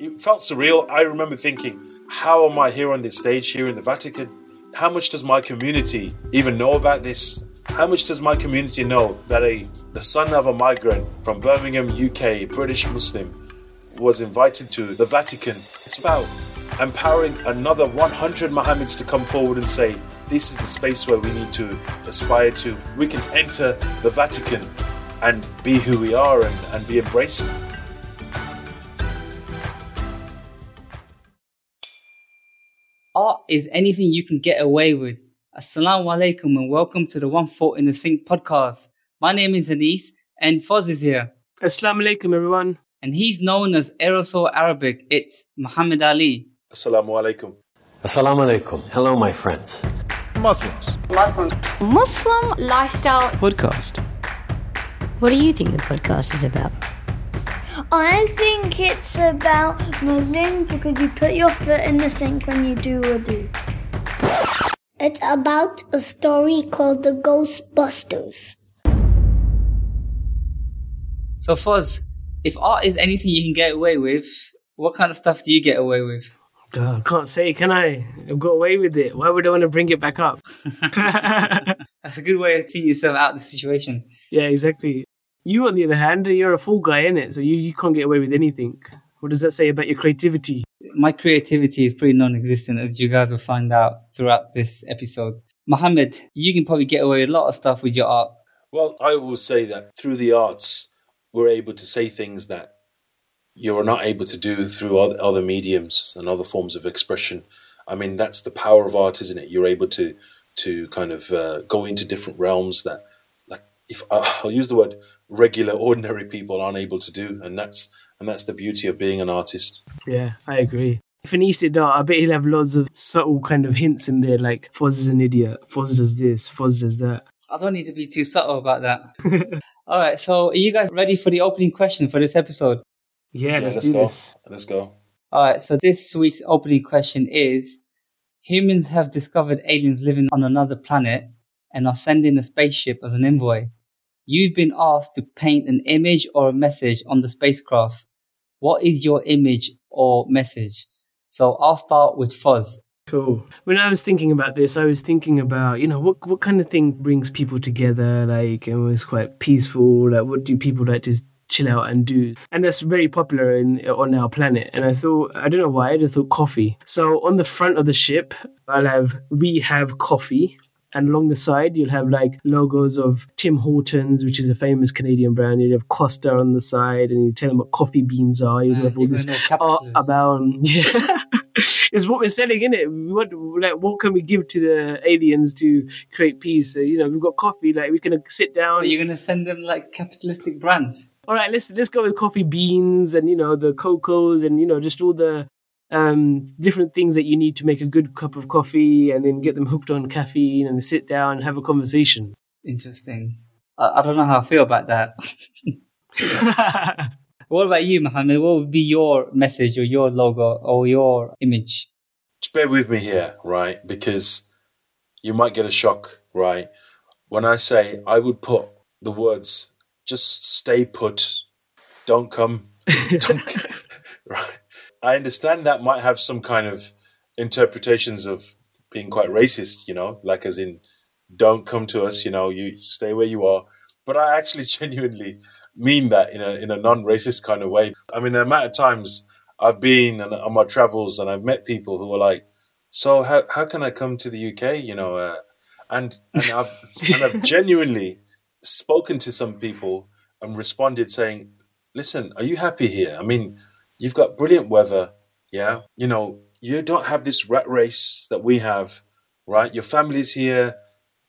it felt surreal. I remember thinking, how am I here on this stage here in the Vatican? How much does my community even know about this? How much does my community know that a the son of a migrant from Birmingham, UK, British Muslim, was invited to the Vatican? It's about empowering another 100 Mohammeds to come forward and say, this is the space where we need to aspire to. We can enter the Vatican and be who we are and, and be embraced. Is anything you can get away with. Assalamu alaikum and welcome to the One Foot in the Sink podcast. My name is Anis and Foz is here. Assalamu alaikum, everyone. And he's known as Aerosol Arabic. It's Muhammad Ali. Assalamu alaikum. Assalamu alaikum. Hello, my friends. Muslims. Muslims. Muslim lifestyle podcast. What do you think the podcast is about? I think it's about Muslims because you put your foot in the sink when you do wudu. It's about a story called the Ghostbusters. So, Foz, if art is anything you can get away with, what kind of stuff do you get away with? God, I can't say, can I? I've got away with it. Why would I want to bring it back up? That's a good way of seeing yourself out of the situation. Yeah, exactly. You, on the other hand, you're a fool guy, innit? So you, you can't get away with anything. What does that say about your creativity? My creativity is pretty non existent, as you guys will find out throughout this episode. Mohammed, you can probably get away with a lot of stuff with your art. Well, I will say that through the arts, we're able to say things that you're not able to do through other, other mediums and other forms of expression. I mean, that's the power of art, isn't it? You're able to to kind of uh, go into different realms that, like, if I'll use the word regular, ordinary people aren't able to do, and that's and that's the beauty of being an artist. Yeah, I agree. If an did art, I bet he'll have loads of subtle kind of hints in there, like Foz is an idiot, Foz does this, Foz does that. I don't need to be too subtle about that. All right, so are you guys ready for the opening question for this episode? Yeah, Yeah, let's, let's do go. this. Let's go. All right, so this week's opening question is Humans have discovered aliens living on another planet and are sending a spaceship as an envoy. You've been asked to paint an image or a message on the spacecraft. What is your image or message? So I'll start with Foz. Cool. When I was thinking about this, I was thinking about, you know, what what kind of thing brings people together, like, and was quite peaceful. Like, what do people like to chill out and do? And that's very popular in on our planet. And I thought, I don't know why, I just thought coffee. So on the front of the ship, I'll have we have coffee. And along the side, you'll have like logos of Tim Hortons, which is a famous Canadian brand. You'll have Costa on the side, and you tell them what coffee beans are. You'll Man, have all this art about yeah. it's what we're selling, isn't it? What like what can we give to the aliens to create peace? So, you know, we've got coffee. Like we can sit down. Are you going to send them like capitalistic brands? All right, let's let's go with coffee beans and you know the cocos and you know just all the um, different things that you need to make a good cup of coffee, and then get them hooked on caffeine and sit down and have a conversation. Interesting. I, I don't know how I feel about that. what about you, Mohammed? What would be your message or your logo or your image? Just bear with me here, right? Because you might get a shock, right? When I say I would put the words just stay put, don't come, don't, right? I understand that might have some kind of interpretations of being quite racist, you know, like as in don't come to us, you know, you stay where you are. But I actually genuinely mean that in a in a non-racist kind of way. I mean, the amount of times I've been on, on my travels and I've met people who are like, "So how how can I come to the UK?" You know, uh, and and I've and I've genuinely spoken to some people and responded saying, "Listen, are you happy here? I mean, you've got brilliant weather, yeah. You know, you don't have this rat race that we have, right? Your family's here,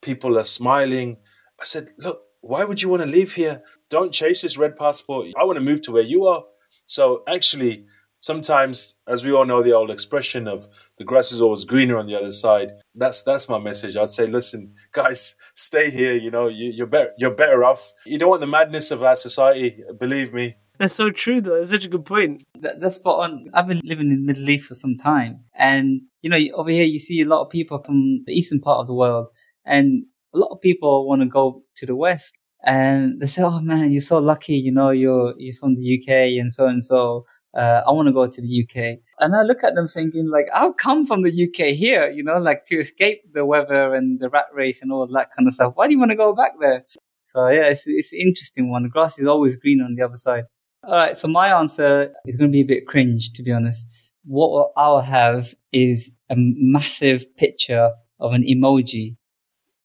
people are smiling." I said, "Look, why would you want to live here? Don't chase this red passport. I want to move to where you are." So actually, sometimes, as we all know, the old expression of "the grass is always greener on the other side." That's that's my message. I'd say, listen, guys, stay here. You know, you, you're better. You're better off. You don't want the madness of our society. Believe me. That's so true, though. That's such a good point. That, that's spot on. I've been living in the Middle East for some time, and you know, over here you see a lot of people from the eastern part of the world, and a lot of people want to go to the west, and they say, "Oh man, you're so lucky. You know, you're you're from the UK and so and so." uh, I want to go to the UK. And I look at them thinking, like, I've come from the UK here, you know, like to escape the weather and the rat race and all that kind of stuff. Why do you want to go back there? So yeah, it's, it's an interesting one. The grass is always green on the other side. All right. So my answer is going to be a bit cringe, to be honest. What I'll have is a massive picture of an emoji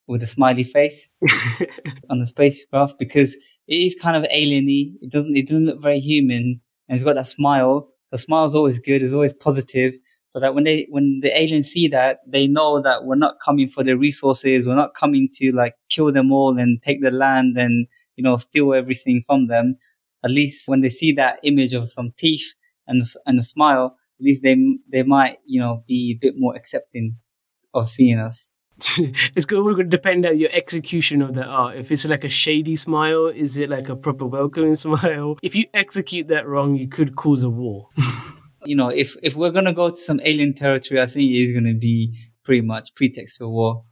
with a smiley face on the spacecraft because it is kind of alieny. It doesn't, it doesn't look very human and it's got that smile. The smile is always good. It's always positive. So that when they, when the aliens see that, they know that we're not coming for their resources. We're not coming to like kill them all and take the land and, you know, steal everything from them. At least when they see that image of some teeth and, and a smile, at least they, they might, you know, be a bit more accepting of seeing us. it's going to depend on your execution of the art. If it's like a shady smile, is it like a proper welcoming smile? If you execute that wrong, you could cause a war. you know, if if we're gonna go to some alien territory, I think it is gonna be pretty much pretext for war.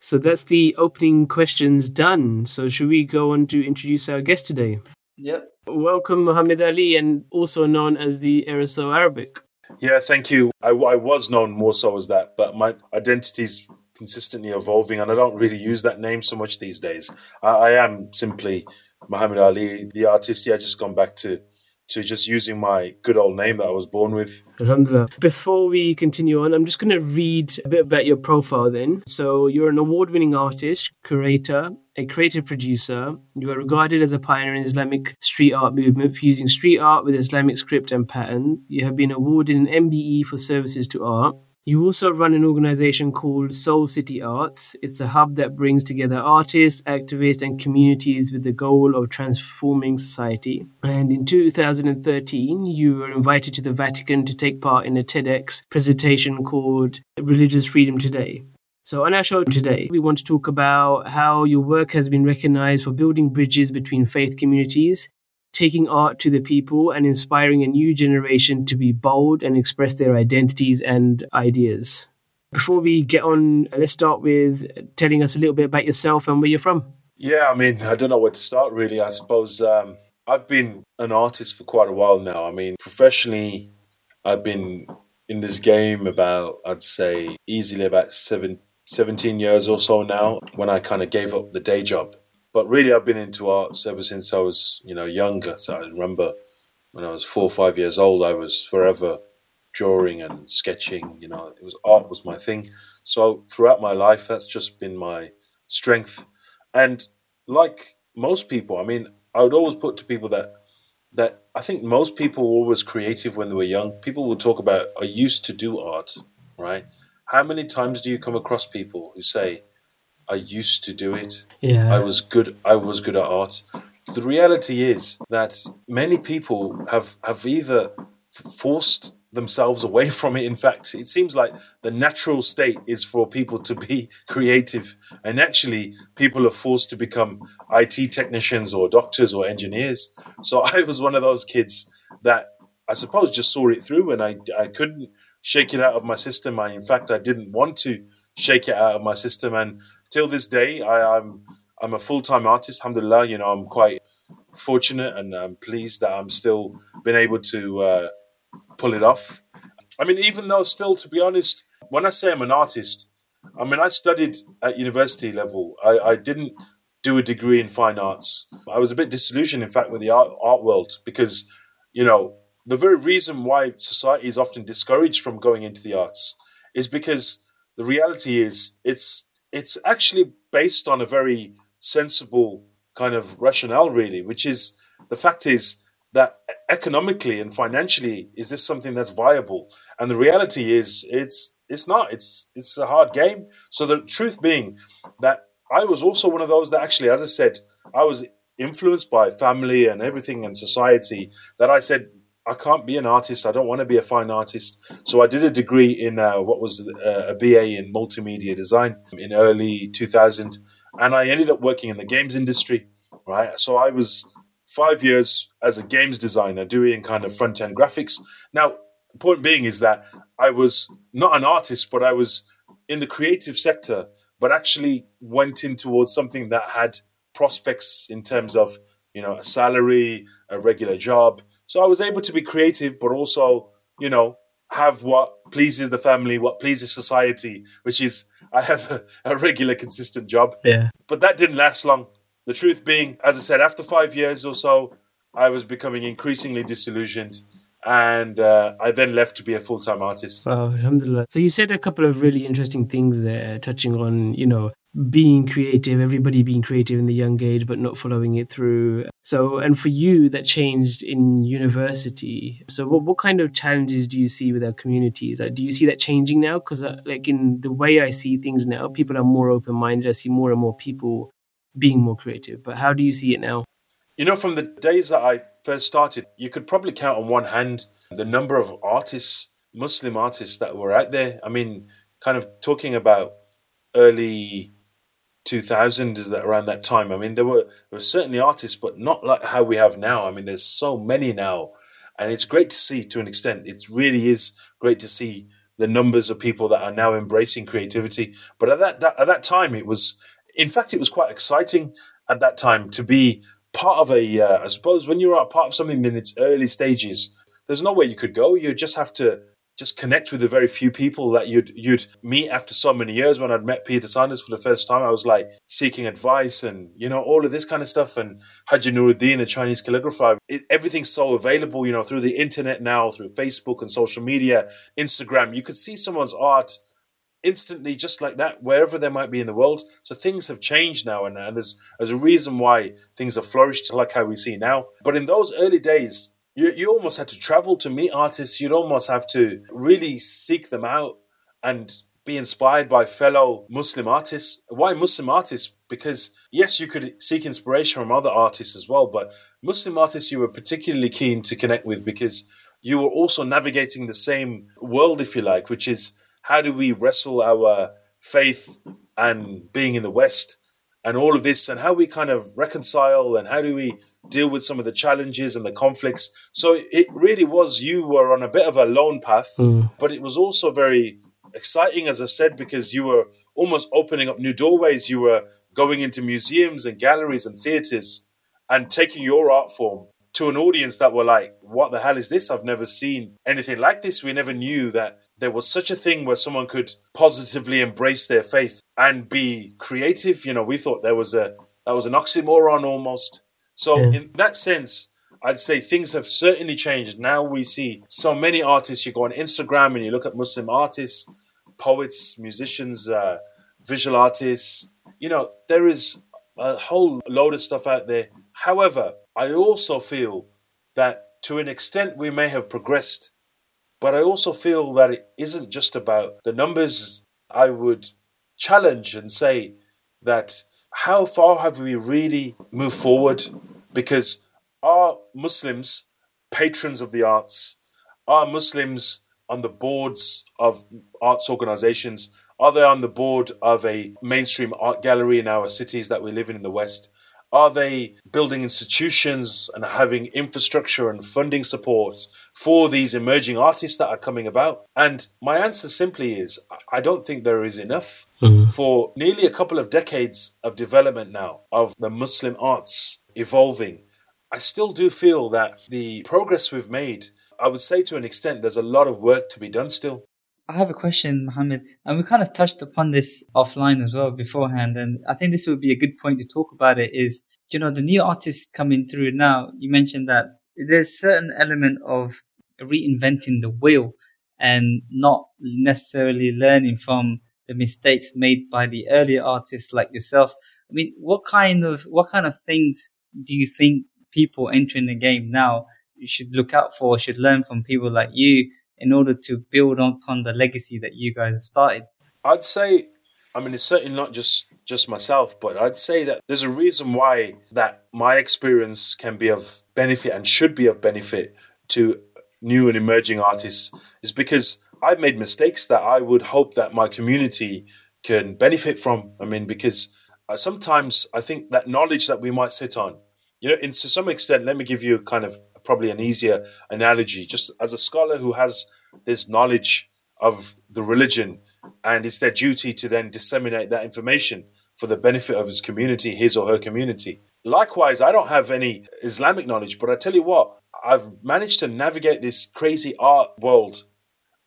So that's the opening questions done. So should we go on to introduce our guest today? Yep. Welcome, Muhammad Ali, and also known as the Aerosol Arabic. Yeah, thank you. I, I was known more so as that, but my identity's consistently evolving, and I don't really use that name so much these days. I, I am simply Muhammad Ali, the artist. Yeah, I just gone back to to just using my good old name that I was born with. Before we continue on, I'm just going to read a bit about your profile then. So, you're an award winning artist, curator, a creative producer. You are regarded as a pioneer in Islamic street art movement, fusing street art with Islamic script and patterns. You have been awarded an MBE for services to art. You also run an organization called Soul City Arts. It's a hub that brings together artists, activists, and communities with the goal of transforming society. And in 2013, you were invited to the Vatican to take part in a TEDx presentation called Religious Freedom Today. So, on our show today, we want to talk about how your work has been recognized for building bridges between faith communities taking art to the people and inspiring a new generation to be bold and express their identities and ideas. Before we get on, let's start with telling us a little bit about yourself and where you're from. Yeah, I mean, I don't know where to start really. I suppose um, I've been an artist for quite a while now. I mean, professionally, I've been in this game about, I'd say, easily about seven, 17 years or so now when I kind of gave up the day job but really, I've been into arts ever since I was, you know, younger. So I remember when I was four or five years old, I was forever drawing and sketching. You know, it was art was my thing. So throughout my life, that's just been my strength. And like most people, I mean, I would always put to people that that I think most people were always creative when they were young. People will talk about I used to do art, right? How many times do you come across people who say, I used to do it. Yeah. I was good. I was good at art. The reality is that many people have have either forced themselves away from it. In fact, it seems like the natural state is for people to be creative, and actually, people are forced to become IT technicians or doctors or engineers. So I was one of those kids that I suppose just saw it through, and I I couldn't shake it out of my system. I, in fact, I didn't want to shake it out of my system, and till this day, I, am I'm, I'm a full time artist. Alhamdulillah, you know, I'm quite fortunate and I'm pleased that I'm still been able to uh, pull it off. I mean, even though still, to be honest, when I say I'm an artist, I mean I studied at university level. I, I didn't do a degree in fine arts. I was a bit disillusioned, in fact, with the art, art world because, you know, the very reason why society is often discouraged from going into the arts is because the reality is it's it's actually based on a very sensible kind of rationale, really, which is the fact is that economically and financially, is this something that's viable? And the reality is, it's it's not. It's it's a hard game. So the truth being that I was also one of those that actually, as I said, I was influenced by family and everything and society that I said I can't be an artist. I don't want to be a fine artist. So I did a degree in uh, what was uh, a, BA in multimedia design in early 2000, and I ended up working in the games industry. Right, so I was five years as a games designer doing kind of front end graphics. Now, the point being is that I was not an artist, but I was in the creative sector, but actually went in towards something that had prospects in terms of you know a salary, a regular job, So I was able to be creative, but also, you know, have what pleases the family, what pleases society, which is I have a, a regular, consistent job. Yeah. But that didn't last long. The truth being, as I said, after five years or so, I was becoming increasingly disillusioned. And uh, I then left to be a full time artist. Oh, alhamdulillah. So you said a couple of really interesting things there, touching on, you know, being creative, everybody being creative in the young age, but not following it through. So, and for you, that changed in university. So, what, what kind of challenges do you see with our communities? Like, do you see that changing now? Because, uh, like, in the way I see things now, people are more open minded. I see more and more people being more creative. But how do you see it now? You know, from the days that I first started, you could probably count on one hand the number of artists, Muslim artists that were out there. I mean, kind of talking about early 2000 is that around that time. I mean, there were there were certainly artists, but not like how we have now. I mean, there's so many now, and it's great to see to an extent. It really is great to see the numbers of people that are now embracing creativity. But at that, that at that time, it was, in fact, it was quite exciting at that time to be part of a. Uh, I suppose when you're part of something in its early stages, there's nowhere you could go. You just have to just connect with the very few people that you'd you'd meet after so many years. When I'd met Peter Sanders for the first time, I was like seeking advice and you know all of this kind of stuff. And Haji Noor Deen, the Chinese calligrapher, it, everything's so available. You know through the internet now, through Facebook and social media, Instagram, you could see someone's art instantly just like that wherever they might be in the world so things have changed now and, and there's there's a reason why things have flourished like how we see now but in those early days you, you almost had to travel to meet artists. You'd almost have to really seek them out and be inspired by fellow Muslim artists. Why Muslim artists? Because yes, you could seek inspiration from other artists as well, but Muslim artists you were particularly keen to connect with because you were also navigating the same world, if you like, which is how do we wrestle our faith and being in the West and all of this and how we kind of reconcile and how do we deal with some of the challenges and the conflicts. So it really was you were on a bit of a lone path, mm. but it was also very exciting, as I said, because you were almost opening up new doorways. You were going into museums and galleries and theaters and taking your art form to an audience that were like, what the hell is this? I've never seen anything like this. We never knew that there was such a thing where someone could positively embrace their faith and be creative. You know, we thought there was a that was an oxymoron almost. So yeah. in that sense, I'd say things have certainly changed. Now we see so many artists. You go on Instagram and you look at Muslim artists, poets, musicians, uh, visual artists. You know, there is a whole load of stuff out there. However, I also feel that to an extent we may have progressed, but I also feel that it isn't just about the numbers. I would challenge and say that how far have we really moved forward because are Muslims patrons of the arts? Are Muslims on the boards of arts organizations? Are they on the board of a mainstream art gallery in our cities that we live in in the West? Are they building institutions and having infrastructure and funding support for these emerging artists that are coming about? And my answer simply is I don't think there is enough. Mm-hmm. For nearly a couple of decades of development now of the Muslim arts evolving. I still do feel that the progress we've made, I would say to an extent, there's a lot of work to be done still. I have a question, Mohammed, and we kind of touched upon this offline as well beforehand, and I think this would be a good point to talk about it. Is you know the new artists coming through now? You mentioned that there's certain element of reinventing the wheel and not necessarily learning from the mistakes made by the earlier artists like yourself. I mean, what kind of what kind of things do you think people entering the game now should look out for, should learn from people like you in order to build upon the legacy that you guys have started? I'd say, I mean, it's certainly not just just myself, but I'd say that there's a reason why that my experience can be of benefit and should be of benefit to new and emerging artists is because I've made mistakes that I would hope that my community can benefit from. I mean, because sometimes I think that knowledge that we might sit on, you know, in, to some extent, let me give you kind of probably an easier analogy. Just as a scholar who has this knowledge of the religion, and it's their duty to then disseminate that information for the benefit of his community, his or her community. likewise, I don't have any Islamic knowledge, but I tell you what, I've managed to navigate this crazy art world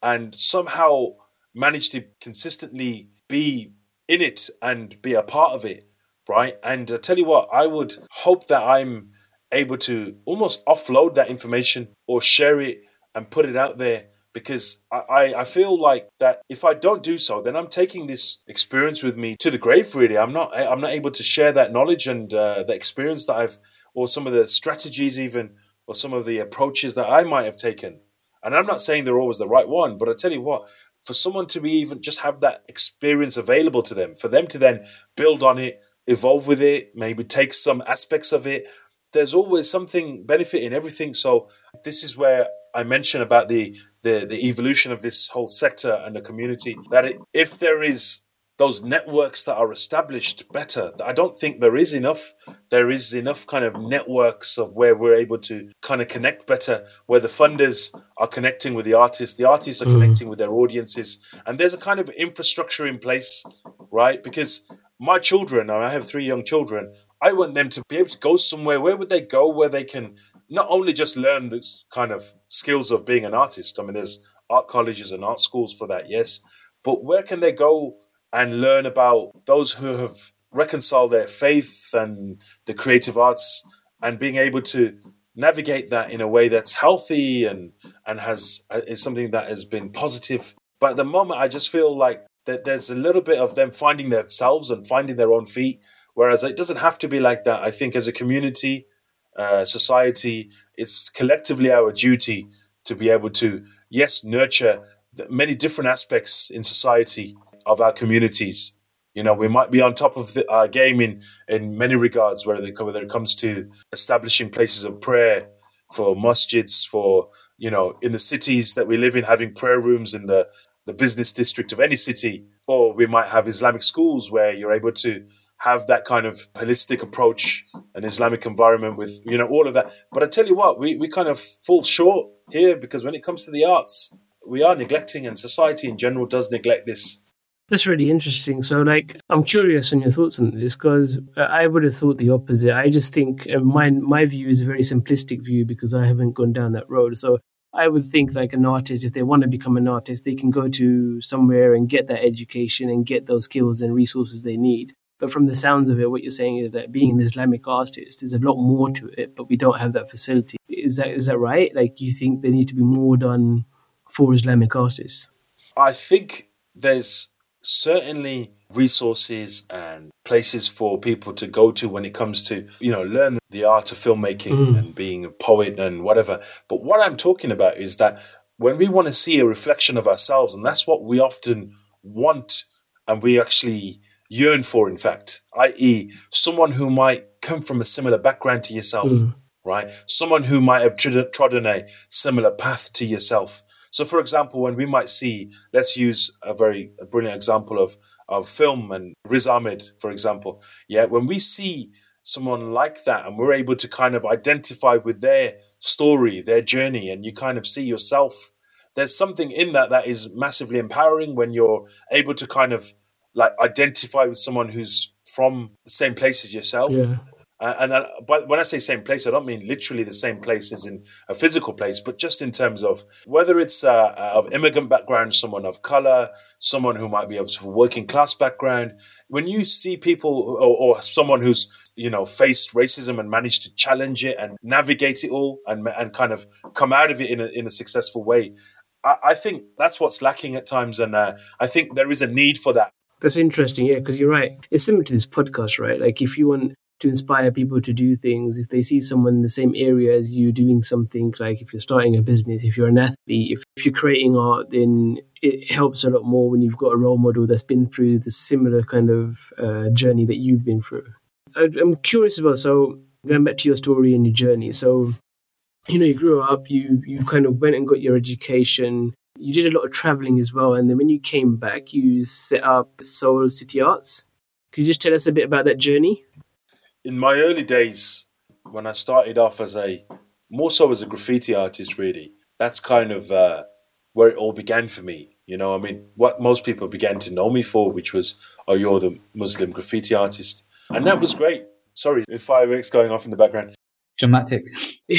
and somehow managed to consistently be in it and be a part of it, right? And I tell you what, I would hope that I'm able to almost offload that information or share it and put it out there because I, I feel like that if I don't do so, then I'm taking this experience with me to the grave. Really, I'm not I'm not able to share that knowledge and uh, the experience that I've, or some of the strategies even, or some of the approaches that I might have taken. And I'm not saying they're always the right one, but I tell you what, for someone to be even just have that experience available to them, for them to then build on it, evolve with it, maybe take some aspects of it, there's always something benefit in everything. So this is where I mentioned about the, the, the evolution of this whole sector and the community. That it, if there is those networks that are established better, I don't think there is enough. There is enough kind of networks of where we're able to kind of connect better, where the funders are connecting with the artists, the artists are mm. connecting with their audiences, and there's a kind of infrastructure in place, right? Because my children, I have three young children, I want them to be able to go somewhere. Where would they go where they can not only just learn the kind of skills of being an artist? I mean, there's art colleges and art schools for that, yes. But where can they go and learn about those who have reconciled their faith and the creative arts and being able to navigate that in a way that's healthy and and has uh, is something that has been positive. But at the moment, I just feel like that there's a little bit of them finding themselves and finding their own feet Whereas it doesn't have to be like that. I think as a community, uh, society, it's collectively our duty to be able to, yes, nurture many different aspects in society of our communities. You know, we might be on top of the, our game in, in many regards, whether, whether it comes to establishing places of prayer for masjids, for, you know, in the cities that we live in, having prayer rooms in the, the business district of any city. Or we might have Islamic schools where you're able to have that kind of holistic approach, an Islamic environment with, you know, all of that. But I tell you what, we, we kind of fall short here because when it comes to the arts, we are neglecting and society in general does neglect this. That's really interesting. So, like, I'm curious on your thoughts on this because I would have thought the opposite. I just think uh, my my view is a very simplistic view because I haven't gone down that road. So, I would think like an artist, if they want to become an artist, they can go to somewhere and get that education and get those skills and resources they need. But from the sounds of it, what you're saying is that being an Islamic artist, there's a lot more to it, but we don't have that facility. Is that is that right? Like you think there need to be more done for Islamic artists? I think there's certainly resources and places for people to go to when it comes to you know learn the art of filmmaking mm. and being a poet and whatever but what i'm talking about is that when we want to see a reflection of ourselves and that's what we often want and we actually yearn for, in fact, i.e., someone who might come from a similar background to yourself, mm. right? Someone who might have trodden a similar path to yourself. So, for example, when we might see, let's use a very a brilliant example of of film and Riz Ahmed, for example. Yeah, when we see someone like that and we're able to kind of identify with their story, their journey, and you kind of see yourself, there's something in that that is massively empowering when you're able to kind of like identify with someone who's from the same place as yourself. Yeah. Uh, and but when I say same place, I don't mean literally the same place as in a physical place, but just in terms of whether it's uh, uh of immigrant background, someone of color, someone who might be of working class background. When you see people or, or, someone who's you know faced racism and managed to challenge it and navigate it all and and kind of come out of it in a, in a successful way, I, I think that's what's lacking at times, and uh, I think there is a need for that that's interesting, yeah, because you're right. It's similar to this podcast, right? Like if you want to inspire people to do things, if they see someone in the same area as you doing something, like if you're starting a business, if you're an athlete, if, if you're creating art, then it helps a lot more when you've got a role model that's been through the similar kind of uh, journey that you've been through. I, I'm curious about so going back to your story and your journey. So you know, you grew up, you you kind of went and got your education, you did a lot of traveling as well, and then when you came back, you set up Soul City Arts. Could you just tell us a bit about that journey? In my early days, when I started off as a more so as a graffiti artist, really, that's kind of uh, where it all began for me. You know, I mean, what most people began to know me for, which was, oh, you're the Muslim graffiti artist. And that was great. Sorry, if fireworks going off in the background. Dramatic.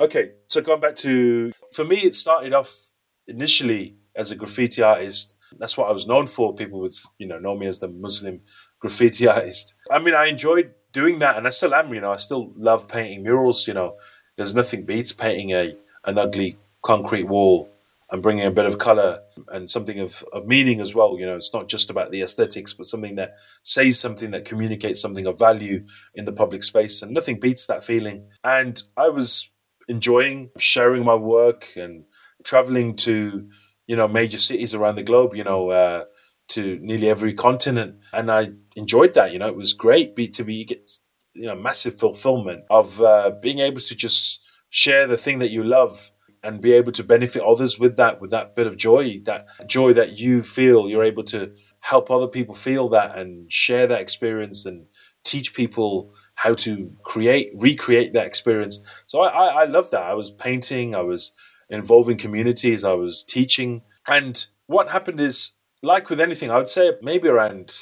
Okay, so going back to for me, it started off initially as a graffiti artist. That's what I was known for. People would you know know me as the Muslim graffiti artist. I mean, I enjoyed doing that, and I still am. You know, I still love painting murals. You know, there's nothing beats painting a an ugly concrete wall and bringing a bit of color and something of, of meaning as well. You know, it's not just about the aesthetics, but something that says something that communicates something of value in the public space. And nothing beats that feeling. And I was enjoying sharing my work and traveling to, you know, major cities around the globe, you know, uh, to nearly every continent. And I enjoyed that, you know, it was great be, to be, get, you know, massive fulfillment of uh, being able to just share the thing that you love and be able to benefit others with that, with that bit of joy, that joy that you feel, you're able to help other people feel that and share that experience and teach people how to create, recreate that experience. So I, I, I love that. I was painting, I was involving communities, I was teaching. And what happened is, like with anything, I would say maybe around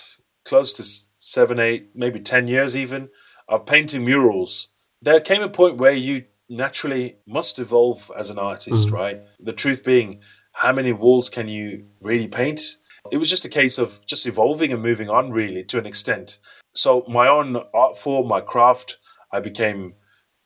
close to seven, eight, maybe 10 years even of painting murals, there came a point where you naturally must evolve as an artist, Mm. right? The truth being, how many walls can you really paint? It was just a case of just evolving and moving on, really, to an extent. So, my own art form, my craft, I became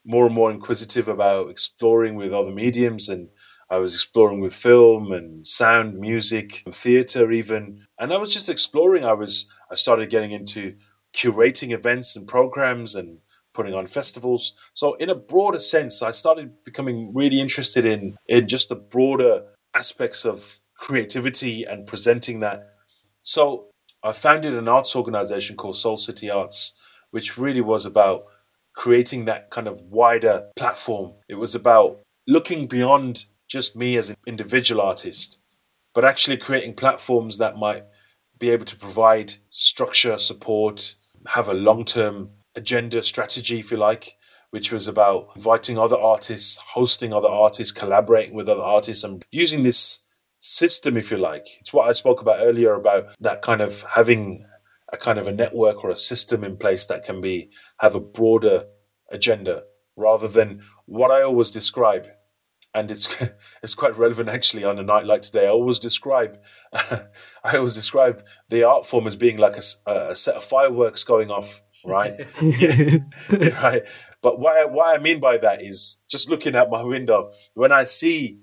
more and more inquisitive about exploring with other mediums and I was exploring with film and sound, music, and theater even. And I was just exploring. I was I started getting into curating events and programs and putting on festivals. So in a broader sense, I started becoming really interested in in just the broader aspects of creativity and presenting that. So I founded an arts organization called Soul City Arts, which really was about creating that kind of wider platform. It was about looking beyond just me as an individual artist, but actually creating platforms that might be able to provide structure, support, have a long term agenda strategy, if you like, which was about inviting other artists, hosting other artists, collaborating with other artists, and using this system, if you like. It's what I spoke about earlier about that kind of having a kind of a network or a system in place that can be have a broader agenda rather than what I always describe. And it's it's quite relevant actually on a night like today. I always describe I always describe the art form as being like a set of fireworks going off, right? right. But what I, what I mean by that is just looking out my window when I see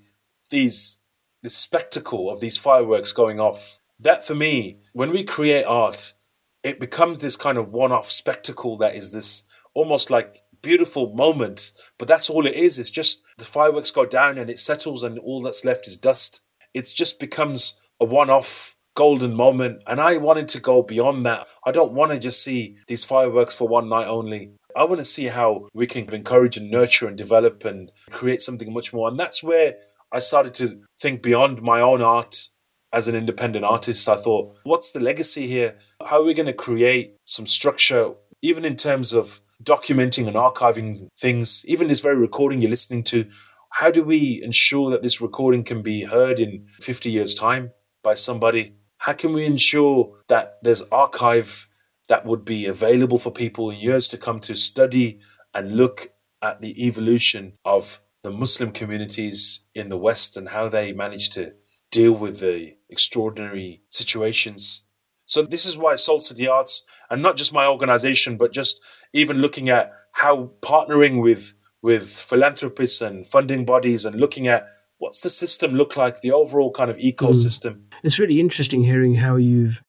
these this spectacle of these fireworks going off. That for me, when we create art, it becomes this kind of one-off spectacle that is this almost like beautiful moment. But that's all it is. It's just the fireworks go down and it settles, and all that's left is dust. It just becomes a one-off golden moment. And I wanted to go beyond that. I don't want to just see these fireworks for one night only. I want to see how we can encourage and nurture and develop and create something much more. And that's where I started to think beyond my own art as an independent artist. I thought, what's the legacy here? How are we going to create some structure, even in terms of documenting and archiving things, even this very recording you're listening to? How do we ensure that this recording can be heard in 50 years' time by somebody? How can we ensure that there's archive that would be available for people in years to come to study and look at the evolution of the Muslim communities in the West and how they managed to deal with the extraordinary situations. So this is why Soul City Arts, and not just my organization, but just even looking at how partnering with with philanthropists and funding bodies and looking at what's the system look like, the overall kind of ecosystem. Mm. It's really interesting hearing how you've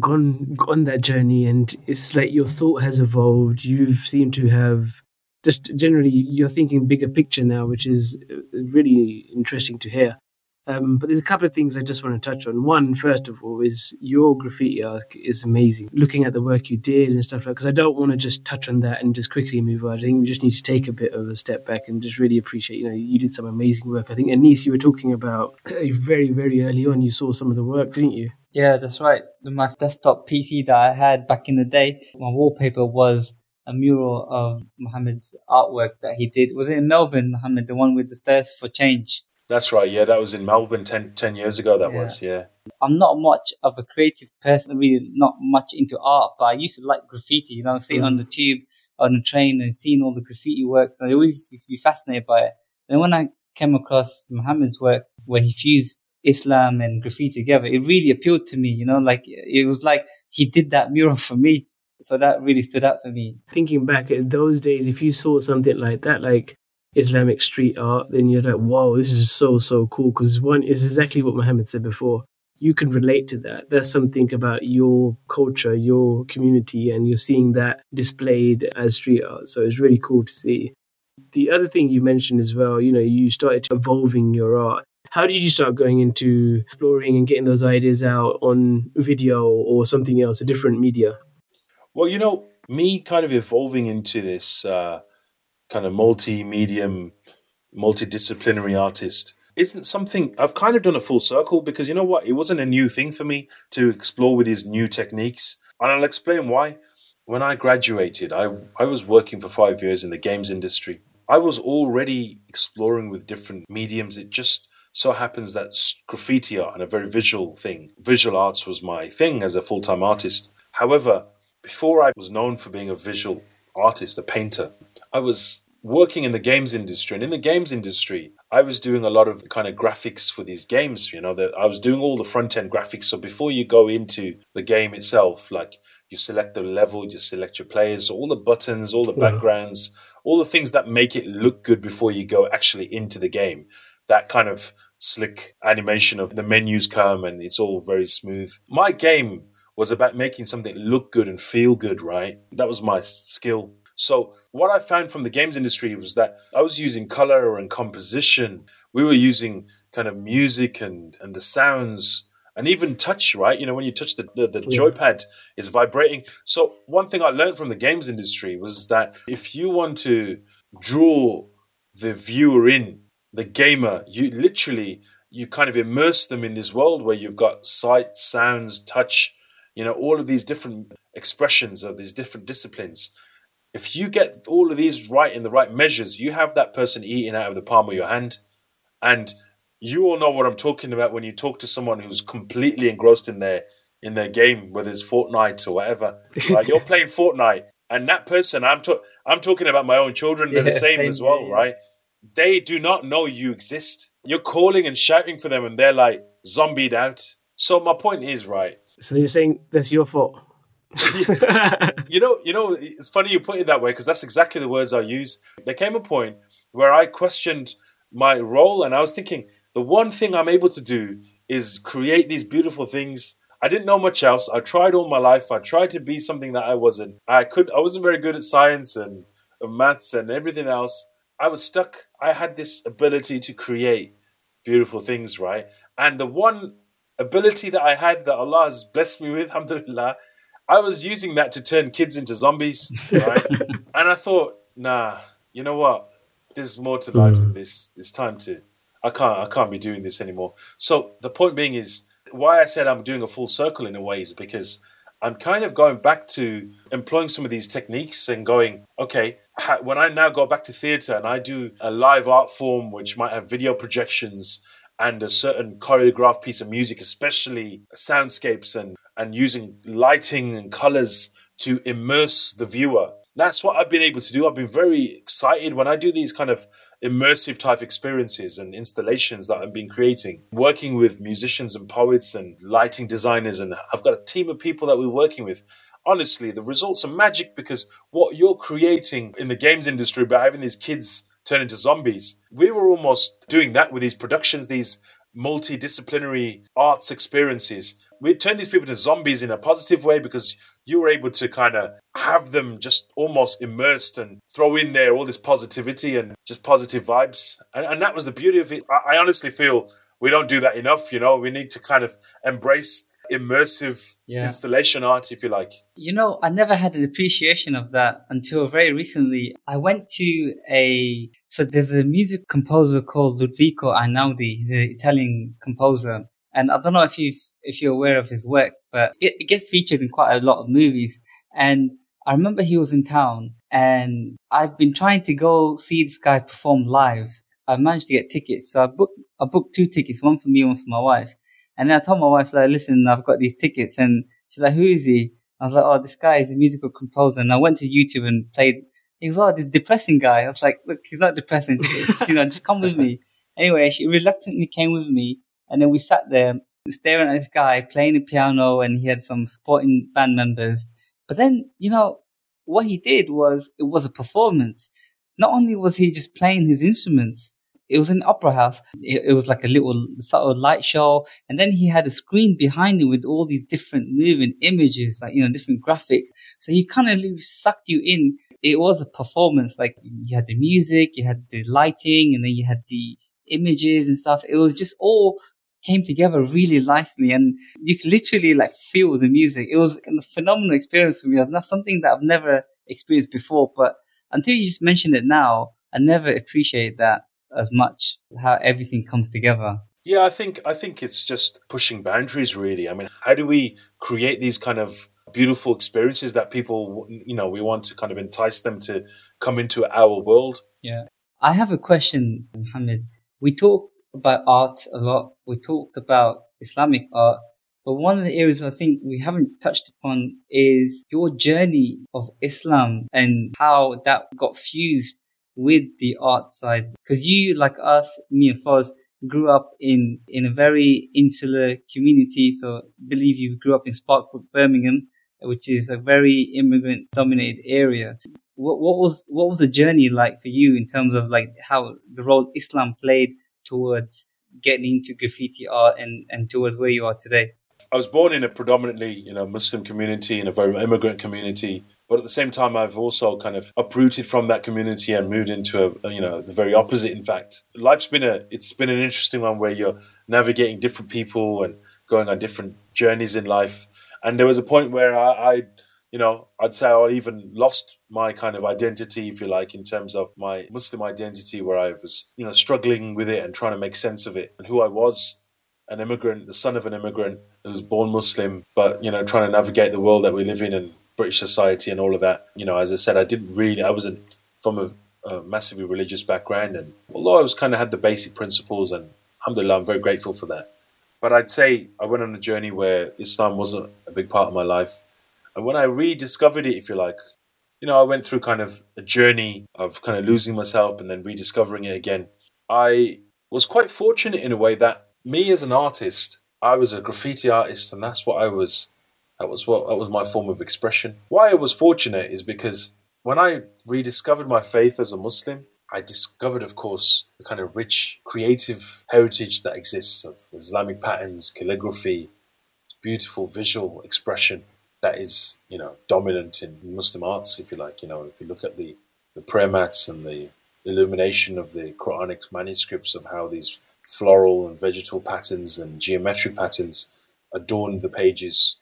gone on that journey, and it's like your thought has evolved. You seem to have just generally you're thinking bigger picture now, which is really interesting to hear. Um, but there's a couple of things I just want to touch on. One, first of all, is your graffiti art is amazing. Looking at the work you did and stuff like, because I don't want to just touch on that and just quickly move on. I think we just need to take a bit of a step back and just really appreciate. You know, you did some amazing work. I think Anis, you were talking about very, very early on. You saw some of the work, didn't you? Yeah, that's right. The my desktop PC that I had back in the day, my wallpaper was a mural of Muhammad's artwork that he did. Was it in Melbourne, Muhammad, the one with the thirst for change? That's right. Yeah, that was in Melbourne 10, 10 years ago. That Yeah. was yeah. I'm not much of a creative person, really not much into art, but I used to like graffiti, you know, see it mm. on the tube, on the train and seeing all the graffiti works, and I always used to be fascinated by it. And when I came across Muhammad's work, where he fused Islam and graffiti together, it really appealed to me. You know, like it was like he did that mural for me. So that really stood out for me. Thinking back at those days, if you saw something like that, like Islamic street art, then you're like, wow, this is so, so cool. Because one is exactly what Muhammad said before. You can relate to that. There's something about your culture, your community, and you're seeing that displayed as street art. So it's really cool to see. The other thing you mentioned as well, you know, you started evolving your art. How did you start going into exploring and getting those ideas out on video or something else, a different media? Well, you know, me kind of evolving into this uh, kind of multi-medium, multidisciplinary artist isn't something I've kind of done a full circle because you know what? It wasn't a new thing for me to explore with these new techniques. And I'll explain why. When I graduated, I, I was working for five years in the games industry. I was already exploring with different mediums. It just so happens that graffiti art and a very visual thing, visual arts was my thing as a full time artist. However, before I was known for being a visual artist, a painter, I was working in the games industry. And in the games industry, I was doing a lot of kind of graphics for these games, you know, that I was doing all the front end graphics. So before you go into the game itself, like you select the level, you select your players, all the buttons, all the backgrounds, all the things that make it look good before you go actually into the game. That kind of slick animation of the menus come and it's all very smooth. My game was about making something look good and feel good, right? That was my skill. So what I found from the games industry was that I was using color and composition. We were using kind of music and, and the sounds and even touch, right? You know, when you touch the, the, the yeah. joypad, it's vibrating. So one thing I learned from the games industry was that if you want to draw the viewer in, the gamer, you literally, you kind of immerse them in this world where you've got sight, sounds, touch, you know, all of these different expressions of these different disciplines. If you get all of these right in the right measures, you have that person eating out of the palm of your hand. And you all know what I'm talking about when you talk to someone who's completely engrossed in their in their game, whether it's Fortnite or whatever. Like you're playing Fortnite, and that person, I'm to- I'm talking about my own children. They're yeah, the same, same as well, yeah. right? They do not know you exist. You're calling and shouting for them, and they're like zombied out. So my point is, right? So you're saying that's your fault? you know, you know, it's funny you put it that way because that's exactly the words I use. There came a point where I questioned my role, and I was thinking the one thing I'm able to do is create these beautiful things. I didn't know much else. I tried all my life. I tried to be something that I wasn't. I could. I wasn't very good at science and, and maths and everything else. I was stuck. I had this ability to create beautiful things, right? And the one ability that I had that Allah has blessed me with, alhamdulillah, I was using that to turn kids into zombies, right? and I thought, nah, you know what? There's more to life than mm. this. It's time to. I can't. I can't be doing this anymore. So the point being is why I said I'm doing a full circle in a way is because I'm kind of going back to employing some of these techniques and going, okay, when I now go back to theatre and I do a live art form which might have video projections and a certain choreographed piece of music, especially soundscapes and, and using lighting and colors to immerse the viewer. That's what I've been able to do. I've been very excited when I do these kind of immersive type experiences and installations that I've been creating, working with musicians and poets and lighting designers. And I've got a team of people that we're working with. Honestly, the results are magic because what you're creating in the games industry by having these kids turn into zombies. We were almost doing that with these productions, these multidisciplinary arts experiences. We turned these people into zombies in a positive way because you were able to kind of have them just almost immersed and throw in there all this positivity and just positive vibes. And, and that was the beauty of it. I, I honestly feel we don't do that enough. You know, we need to kind of embrace immersive yeah. installation art, if you like. You know, I never had an appreciation of that until very recently. I went to a so there's a music composer called Ludovico Einaudi. He's an Italian composer, and I don't know if you if you're aware of his work, but it, it gets featured in quite a lot of movies. And I remember he was in town, and I've been trying to go see this guy perform live. I managed to get tickets, so I booked I booked two tickets, one for me, one for my wife. And then I told my wife, like, listen, I've got these tickets. And she's like, who is he? I was like, oh, this guy is a musical composer. And I went to YouTube and played. He was, oh, this depressing guy. I was like, look, he's not depressing. Just, you know, just come with me. Anyway, she reluctantly came with me. And then we sat there staring at this guy playing the piano and he had some supporting band members. But then, you know, what he did was, it was a performance. Not only was he just playing his instruments, it was an opera house. It, it, was like a little subtle light show. And then he had a screen behind him with all these different moving images, like, you know, different graphics. So he kind of sucked you in. It was a performance. Like you had the music, you had the lighting, and then you had the images and stuff. It was just all came together really nicely and you could literally like feel the music. It was a phenomenal experience for me. That's something that I've never experienced before, but until you just mentioned it now, I never appreciate that as much how everything comes together. Yeah, I think I think it's just pushing boundaries really. I mean, how do we create these kind of beautiful experiences that people you know, we want to kind of entice them to come into our world? Yeah. I have a question, Mohammed. We talked about art a lot. We talked about Islamic art. But one of the areas I think we haven't touched upon is your journey of Islam and how that got fused with the art side because you like us me and Foz grew up in in a very insular community so I believe you grew up in Sparkbrook Birmingham which is a very immigrant dominated area what, what was what was the journey like for you in terms of like how the role Islam played towards getting into graffiti art and and towards where you are today I was born in a predominantly, you know, Muslim community in a very immigrant community. But at the same time, I've also kind of uprooted from that community and moved into a, you know, the very opposite. In fact, life's been a, it's been an interesting one where you're navigating different people and going on different journeys in life. And there was a point where I, I you know, I'd say I even lost my kind of identity, if you like, in terms of my Muslim identity, where I was, you know, struggling with it and trying to make sense of it and who I was, an immigrant, the son of an immigrant who was born Muslim, but you know, trying to navigate the world that we live in and British society and all of that. You know, as I said, I didn't really, I wasn't from a, a massively religious background, and although I was kind of had the basic principles, and alhamdulillah, I'm very grateful for that. But I'd say I went on a journey where Islam wasn't a big part of my life, and when I rediscovered it, if you like, you know, I went through kind of a journey of kind of losing myself and then rediscovering it again. I was quite fortunate in a way that me as an artist, I was a graffiti artist, and that's what I was that was what that was my form of expression. Why I was fortunate is because when I rediscovered my faith as a Muslim, I discovered, of course, the kind of rich creative heritage that exists of Islamic patterns, calligraphy, beautiful visual expression that is, you know, dominant in Muslim arts, if you like. You know, if you look at the, the prayer mats and the illumination of the Quranic manuscripts of how these floral and vegetal patterns and geometric patterns adorned the pages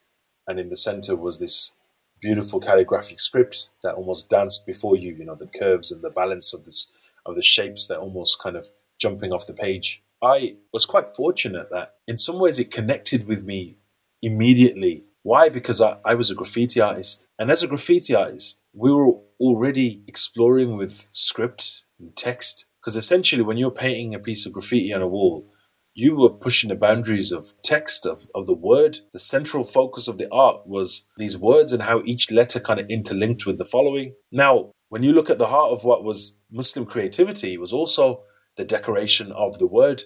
and in the center was this beautiful calligraphic script that almost danced before you. You know, the curves and the balance of this of the shapes that almost kind of jumping off the page. I was quite fortunate that in some ways it connected with me immediately. Why? Because I, I was a graffiti artist. And as a graffiti artist, we were already exploring with script and text. Because essentially, when you're painting a piece of graffiti on a wall, you were pushing the boundaries of text, of, of the word. The central focus of the art was these words and how each letter kind of interlinked with the following. Now, when you look at the heart of what was Muslim creativity, was also the decoration of the word.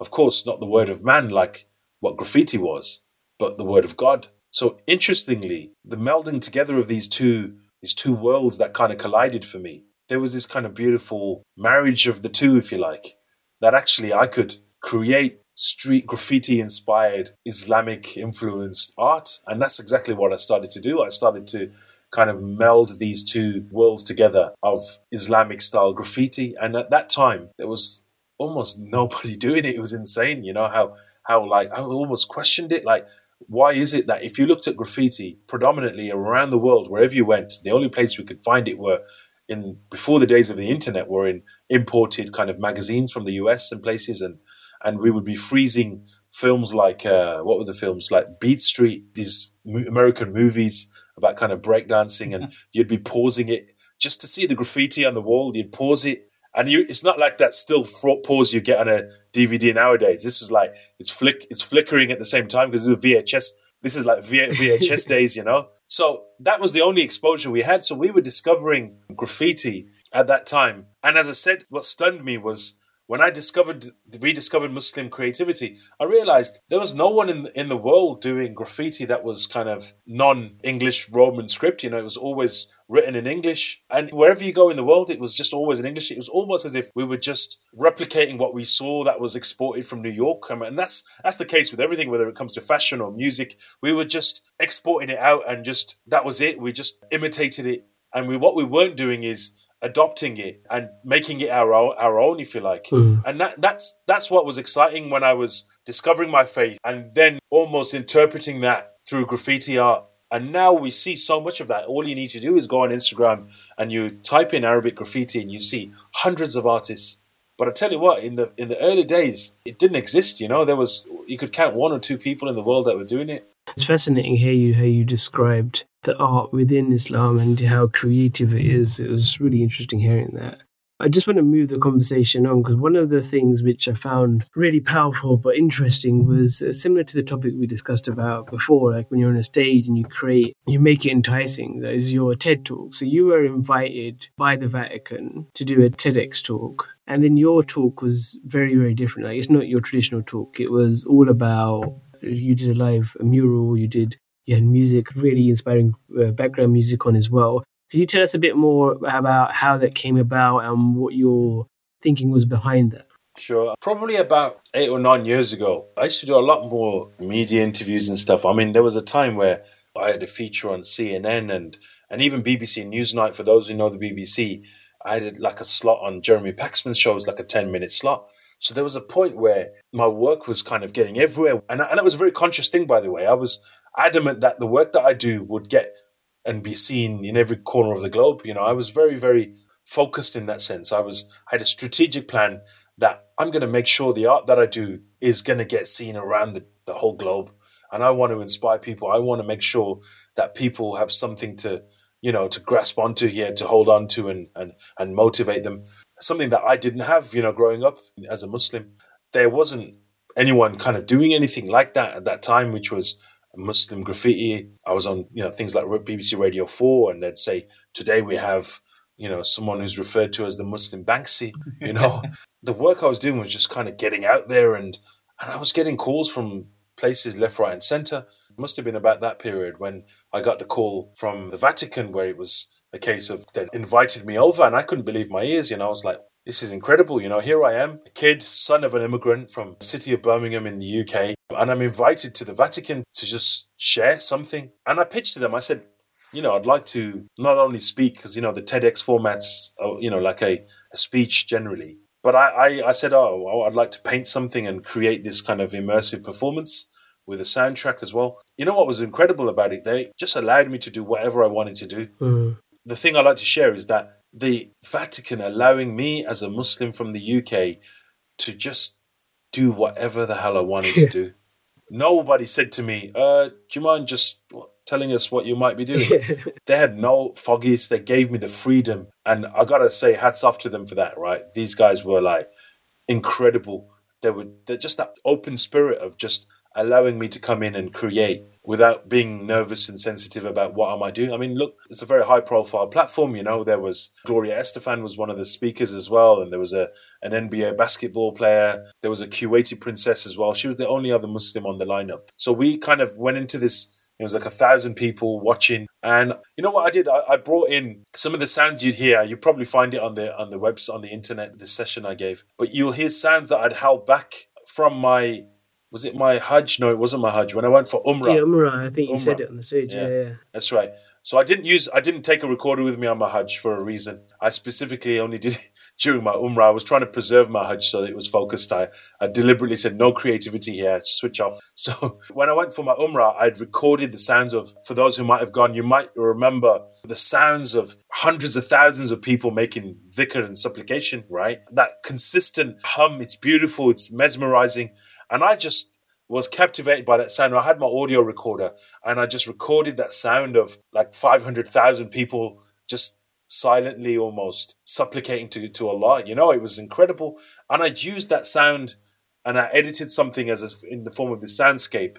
Of course, not the word of man like what graffiti was, but the word of God. So interestingly, the melding together of these two these two worlds that kind of collided for me, there was this kind of beautiful marriage of the two, if you like, that actually I could create street graffiti inspired Islamic influenced art. And that's exactly what I started to do. I started to kind of meld these two worlds together of Islamic style graffiti. And at that time, there was almost nobody doing it. It was insane, you know, how, how like, I almost questioned it. Like, why is it that if you looked at graffiti predominantly around the world, wherever you went, the only place we could find it were in before the days of the internet were in imported kind of magazines from the US and places and and we would be freezing films like uh, what were the films like Beat Street, these American movies about kind of breakdancing, and you'd be pausing it just to see the graffiti on the wall. You'd pause it, and you it's not like that still pause you get on a DVD nowadays. This was like it's flick it's flickering at the same time because it was a VHS This is like v- VHS days, you know? So that was the only exposure we had. So we were discovering graffiti at that time. And as I said, what stunned me was when I discovered rediscovered Muslim creativity, I realized there was no one in in the world doing graffiti that was kind of non-English Roman script. You know, it was always written in English, and wherever you go in the world, it was just always in English. It was almost as if we were just replicating what we saw that was exported from New York, and that's that's the case with everything, whether it comes to fashion or music. We were just exporting it out, and just that was it. We just imitated it, and we what we weren't doing is adopting it and making it our own, our own if you like. Mm. And that that's that's what was exciting when I was discovering my faith and then almost interpreting that through graffiti art. And now we see so much of that. All you need to do is go on Instagram and you type in Arabic graffiti and you see hundreds of artists. But I tell you what, in the in the early days, it didn't exist. You know, there was you could count one or two people in the world that were doing it. It's fascinating how you how you described the art within Islam and how creative it is. It was really interesting hearing that. I just want to move the conversation on because one of the things which I found really powerful but interesting was uh, similar to the topic we discussed about before. Like when you're on a stage and you create, you make it enticing. That is your TED talk. So you were invited by the Vatican to do a TEDx talk. And then your talk was very, very different. Like it's not your traditional talk. It was all about you did a live mural, you did you had music, really inspiring uh, background music on as well. Could you tell us a bit more about how that came about and what your thinking was behind that? Sure. Probably about eight or nine years ago, I used to do a lot more media interviews and stuff. I mean, there was a time where I had a feature on CNN and, and even BBC Newsnight. For those who know the BBC, I had like a slot on Jeremy Paxman's show, it was like a 10 minute slot. So there was a point where my work was kind of getting everywhere. And, and it was a very conscious thing, by the way. I was adamant that the work that I do would get and be seen in every corner of the globe. You know, I was very, very focused in that sense. I was, I had a strategic plan that I'm going to make sure the art that I do is going to get seen around the, the whole globe. And I want to inspire people. I want to make sure that people have something to, you know, to grasp onto here, to hold on to and, and, and motivate them. Something that I didn't have, you know, growing up as a Muslim. There wasn't anyone kind of doing anything like that at that time, which was Muslim graffiti. I was on, you know, things like BBC Radio 4 and they'd say, today we have, you know, someone who's referred to as the Muslim Banksy, you know. the work I was doing was just kind of getting out there and, and I was getting calls from places left, right and center. It must have been about that period when I got the call from the Vatican where it was a case of they invited me over and I couldn't believe my ears, you know. I was like, this is incredible. You know, here I am, a kid, son of an immigrant from the city of Birmingham in the UK, and I'm invited to the Vatican to just share something. And I pitched to them, I said, you know, I'd like to not only speak, because, you know, the TEDx formats, are, you know, like a, a speech generally, but I, I, I said, oh, I'd like to paint something and create this kind of immersive performance with a soundtrack as well. You know what was incredible about it? They just allowed me to do whatever I wanted to do. Mm. The thing I like to share is that the Vatican allowing me as a Muslim from the UK to just do whatever the hell I wanted to do. Nobody said to me, uh, do you mind just telling us what you might be doing? they had no foggies. They gave me the freedom. And I got to say, hats off to them for that, right? These guys were like incredible. They were they're just that open spirit of just allowing me to come in and create without being nervous and sensitive about what am I doing. I mean, look, it's a very high profile platform. You know, there was Gloria Estefan was one of the speakers as well, and there was a an NBA basketball player. There was a Kuwaiti princess as well. She was the only other Muslim on the lineup. So we kind of went into this. It was like a thousand people watching, and you know what I did? I, I brought in some of the sounds you'd hear. You probably find it on the on the website on the internet. The session I gave, but you'll hear sounds that I'd held back from my was it my Hajj? No, it wasn't my Hajj. When I went for Umrah. Yeah, Umrah. I think you Umrah. said it on the stage. Yeah, Yeah. yeah. That's right. So I didn't use, I didn't take a recorder with me on my Hajj for a reason. I specifically only did it during my Umrah. I was trying to preserve my Hajj so that it was focused. I, I deliberately said no creativity here, switch off. So when I went for my Umrah, I'd recorded the sounds of, for those who might have gone, you might remember the sounds of hundreds of thousands of people making dhikr and supplication, right? That consistent hum, it's beautiful, it's mesmerizing. And I just, was captivated by that sound. I had my audio recorder and I just recorded that sound of like 500,000 people just silently almost supplicating to, to Allah. You know, it was incredible. And I'd used that sound and I edited something as a, in the form of the soundscape.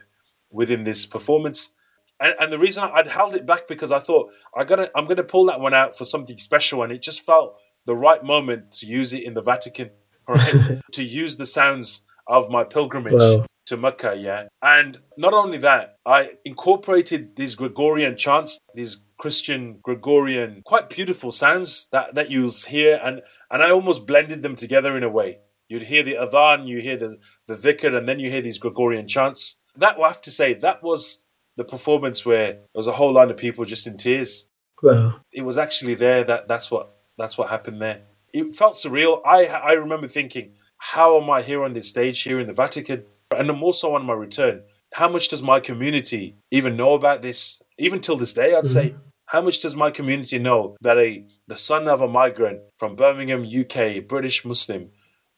within this performance. And, and the reason I'd held it back because I thought I gotta I'm gonna pull that one out for something special, and it just felt the right moment to use it in the Vatican, right? to use the sounds of my pilgrimage Wow. to Mecca, yeah. And not only that, I incorporated these Gregorian chants, these Christian Gregorian, quite beautiful sounds that, that you'll hear, and, and I almost blended them together in a way. You'd hear the adhan, you hear the, the dhikr, and then you hear these Gregorian chants. That, I have to say, that was the performance where there was a whole line of people just in tears Wow. it was actually there that that's what that's what happened there it felt surreal i i remember thinking how am i here on this stage here in the vatican? And I'm also on my return. How much does my community even know about this? Even till this day i'd say. Mm-hmm. How much does my community know that a the son of a migrant from birmingham uk british muslim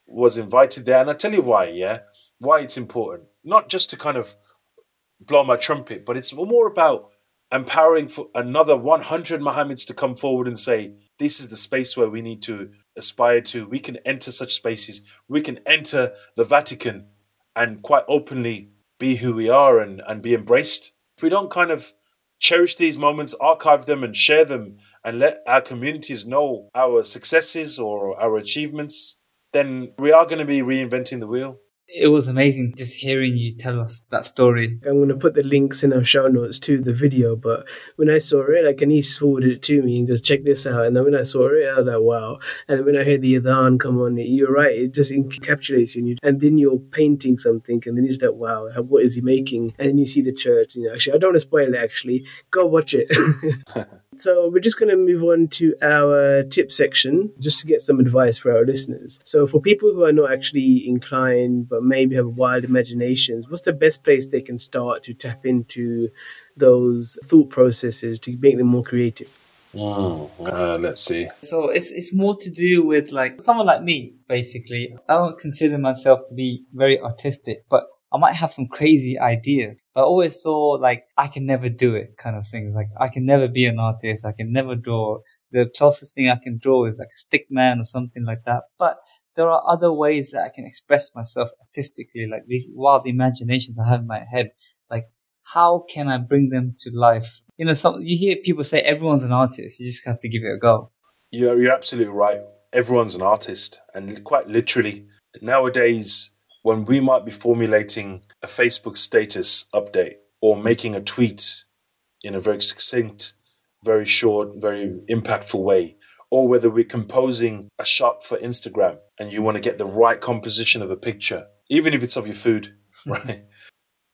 was invited there? And i tell you why yeah? Why it's important. Not just to kind of blow my trumpet but it's more about empowering for another 100 Mohammeds to come forward and say, this is the space where we need to aspire to. We can enter such spaces. We can enter the Vatican and quite openly be who we are and, and be embraced. If we don't kind of cherish these moments, archive them and share them and let our communities know our successes or our achievements, then we are going to be reinventing the wheel. It was amazing just hearing you tell us that story. I'm going to put the links in our show notes to the video. But when I saw it, like, Anis forwarded it to me and goes, check this out. And then when I saw it, I was like, wow. And then when I heard the Adhan come on, you're right, it just encapsulates you. And then you're painting something, and then it's like, wow, what is he making? And then you see the church. You know, actually, I don't want to spoil it, actually. Go watch it. So we're just going to move on to our tip section just to get some advice for our listeners. So for people who are not actually inclined but maybe have wild imaginations, what's the best place they can start to tap into those thought processes to make them more creative? Uh, let's see. So it's it's more to do with like someone like me, basically. I don't consider myself to be very artistic, but I might have some crazy ideas. but I always saw like I can never do it kind of thing. Like I can never be an artist. I can never draw. The closest thing I can draw is like a stick man or something like that. But there are other ways that I can express myself artistically, like these wild imaginations I have in my head. Like how can I bring them to life? You know, some you hear people say everyone's an artist. You just have to give it a go. You're, you're absolutely right. Everyone's an artist, and quite literally, nowadays, when we might be formulating a Facebook status update or making a tweet in a very succinct, very short, very impactful way, or whether we're composing a shot for Instagram and you want to get the right composition of a picture, even if it's of your food, right?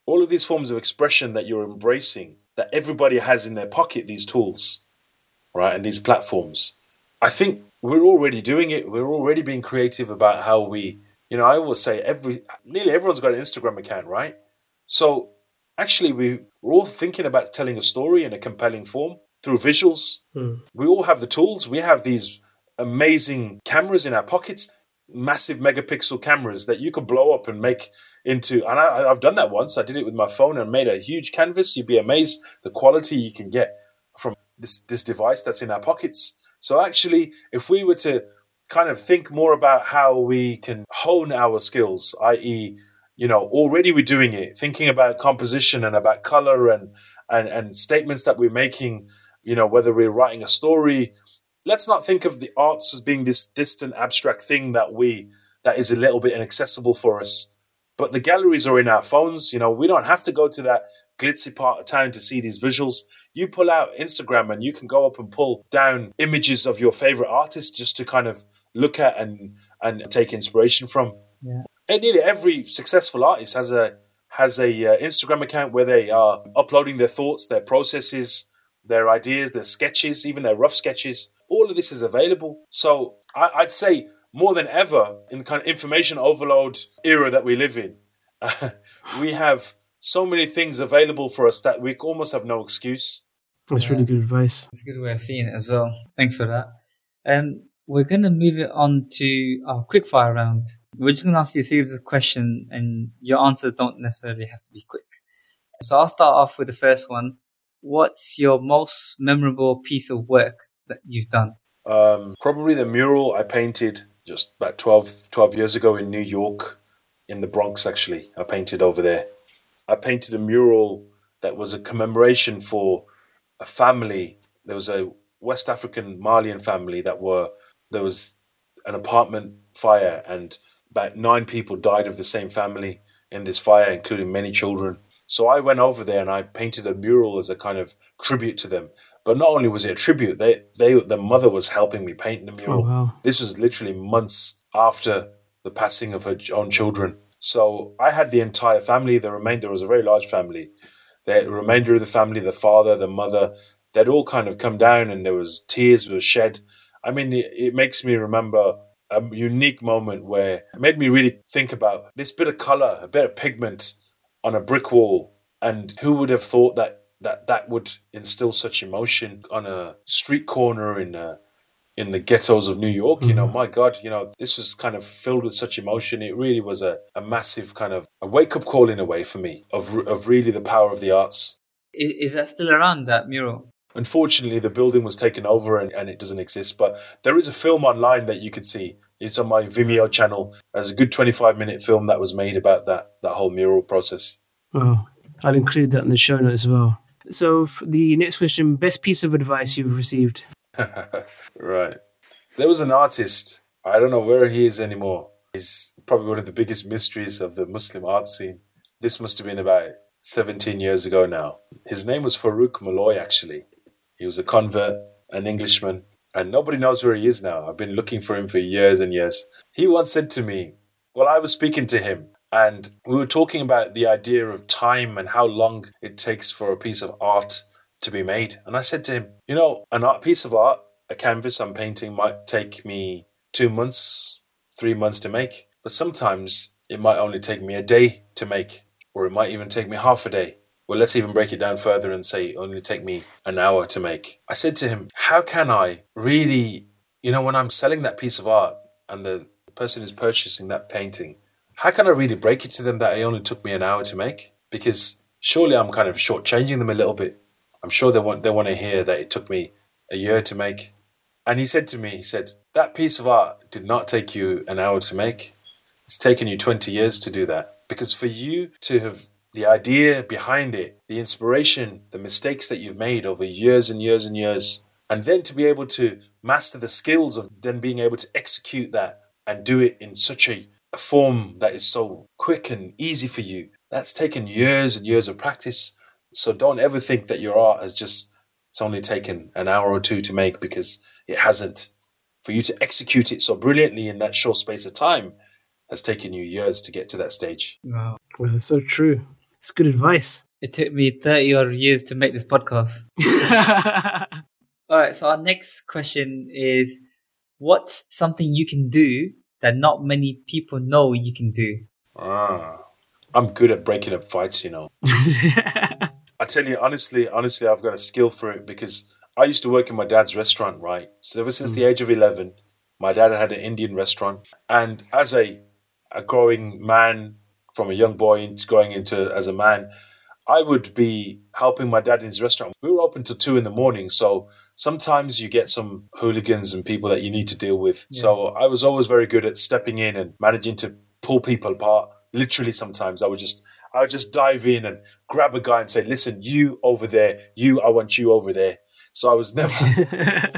All of these forms of expression that you're embracing, that everybody has in their pocket, these tools, right, and these platforms. I think we're already doing it. We're already being creative about how we, you know, I always say every, nearly everyone's got an Instagram account, right? So actually, we, we're all thinking about telling a story in a compelling form through visuals. Hmm. We all have the tools. We have these amazing cameras in our pockets, massive megapixel cameras that you could blow up and make into. And I, I've done that once. I did it with my phone and made a huge canvas. You'd be amazed the quality you can get from this this device that's in our pockets. So actually, if we were to kind of think more about how we can hone our skills, i.e., you know, already we're doing it, thinking about composition and about color and and and statements that we're making. You know, whether we're writing a story, let's not think of the arts as being this distant, abstract thing that we that is a little bit inaccessible for us. But the galleries are in our phones. You know, we don't have to go to that glitzy part of town to see these visuals. You pull out Instagram and you can go up and pull down images of your favorite artists just to kind of look at and and take inspiration from. Yeah. And nearly every successful artist has a has a uh, Instagram account where they are uploading their thoughts, their processes, their ideas, their sketches, even their rough sketches. All of this is available. So I, I'd say more than ever in the kind of information overload era that we live in, we have so many things available for us that we almost have no excuse. That's really good advice. It's a good way of seeing it as well. Thanks for that. And we're going to move it on to our quickfire round. We're just going to ask you a series of questions, and your answers don't necessarily have to be quick. So I'll start off with the first one. What's your most memorable piece of work that you've done? Um, probably the mural I painted just about 12, 12 years ago in New York, in the Bronx, actually. I painted over there. I painted a mural that was a commemoration for a family. There was a West African Malian family that were there was an apartment fire and about nine people died of the same family in this fire, including many children. So I went over there and I painted a mural as a kind of tribute to them. But not only was it a tribute, they they the mother was helping me paint the mural. Oh, wow. This was literally months after the passing of her own children. So I had the entire family. The remainder was a very large family. The remainder of the family, the father, the mother, they'd all kind of come down, and there was tears were shed. I mean, it, it makes me remember a unique moment where it made me really think about this bit of color, a bit of pigment on a brick wall, and who would have thought that that that would instill such emotion on a street corner in a, in the ghettos of New York. You know, mm-hmm. my God, you know, this was kind of filled with such emotion. It really was a, a massive kind of a wake up call in a way for me of of really the power of the arts. Is, is that still around that mural? Unfortunately, the building was taken over and, and it doesn't exist. But there is a film online that you could see. It's on my Vimeo channel. There's a good 25 minute film that was made about that that whole mural process. Oh, I'll include that in the show notes as well. So, the next question best piece of advice you've received? right. There was an artist. I don't know where he is anymore. He's probably one of the biggest mysteries of the Muslim art scene. This must have been about 17 years ago now. His name was Farouk Malloy, actually. He was a convert, an Englishman, and nobody knows where he is now. I've been looking for him for years and years. He once said to me, well, I was speaking to him, and we were talking about the idea of time and how long it takes for a piece of art to be made. And I said to him, you know, an art piece of art, a canvas I'm painting might take me two months, three months to make, but sometimes it might only take me a day to make, or it might even take me half a day. Well, let's even break it down further and say only take me an hour to make. I said to him, how can I really, you know, when I'm selling that piece of art and the person is purchasing that painting, how can I really break it to them that it only took me an hour to make? Because surely I'm kind of shortchanging them a little bit. I'm sure they want they want to hear that it took me a year to make. And he said to me, he said, that piece of art did not take you an hour to make. It's taken you 20 years to do that. Because for you to have the idea behind it, the inspiration, the mistakes that you've made over years and years and years, and then to be able to master the skills of then being able to execute that and do it in such a, a form that is so quick and easy for you, that's taken years and years of practice. So don't ever think that your art has just, it's only taken an hour or two to make because it hasn't. For you to execute it so brilliantly in that short space of time has taken you years to get to that stage. Wow. Well, that's so true. It's good advice. It took me 30 odd years to make this podcast. All right, so our next question is what's something you can do that not many people know you can do? Ah, I'm good at breaking up fights, you know. I tell you honestly, honestly, I've got a skill for it because I used to work in my dad's restaurant, right? So ever since the age of 11, my dad had an Indian restaurant. And as a, a growing man, from a young boy into going into as a man, I would be helping my dad in his restaurant. We were open till two in the morning. So sometimes you get some hooligans and people that you need to deal with. So I was always very good at stepping in and managing to pull people apart. Literally sometimes I would just I would just dive in and grab a guy and say, listen, you over there, you, I want you over there. So I was never,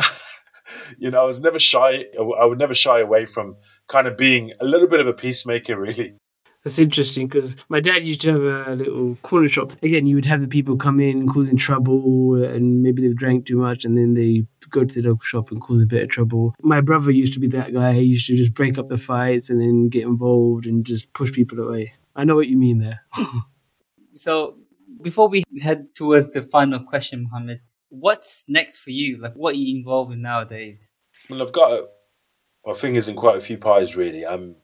you know, I was never shy. I would never shy away from kind of being a little bit of a peacemaker, really. That's interesting because my dad used to have a little corner shop. Again, you would have the people come in causing trouble and maybe they've drank too much and then they go to the local shop and cause a bit of trouble. My brother used to be that guy. He used to just break up the fights and then get involved and just push people away. I know what you mean there. So before we head towards the final question, Mohammed, what's next for you? Like, what are you involved in nowadays? Well, I've got a, my fingers in quite a few pies, really. I'm,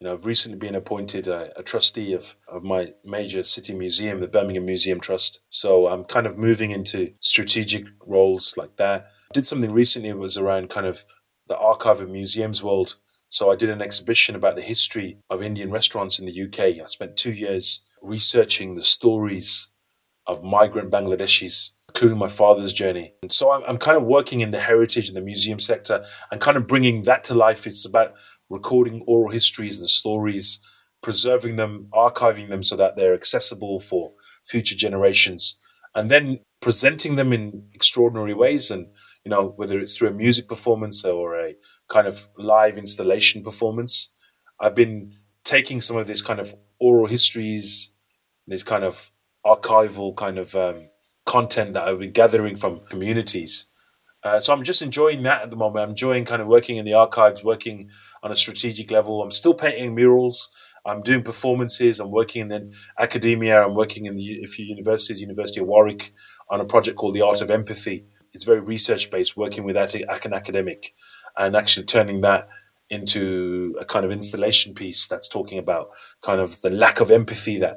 you know, I've recently been appointed a, a trustee of, of my major city museum, the Birmingham Museum Trust. So I'm kind of moving into strategic roles like that. I did something recently was around kind of the archive of museums world. So I did an exhibition about the history of Indian restaurants in the UK. I spent two years researching the stories of migrant Bangladeshis, including my father's journey. And so I'm, I'm kind of working in the heritage and the museum sector and kind of bringing that to life. It's about recording oral histories and stories preserving them, archiving them so that they're accessible for future generations, and then presenting them in extraordinary ways. And, you know, whether it's through a music performance or a kind of live installation performance, I've been taking some of these kind of oral histories, this kind of archival kind of um, content that I've been gathering from communities. Uh, so I'm just enjoying that at the moment. I'm enjoying kind of working in the archives, working on a strategic level. I'm still painting murals. I'm doing performances. I'm working in academia. I'm working in the a few universities, University of Warwick, on a project called the Art of Empathy. It's very research based, working with an academic, and actually turning that into a kind of installation piece that's talking about kind of the lack of empathy that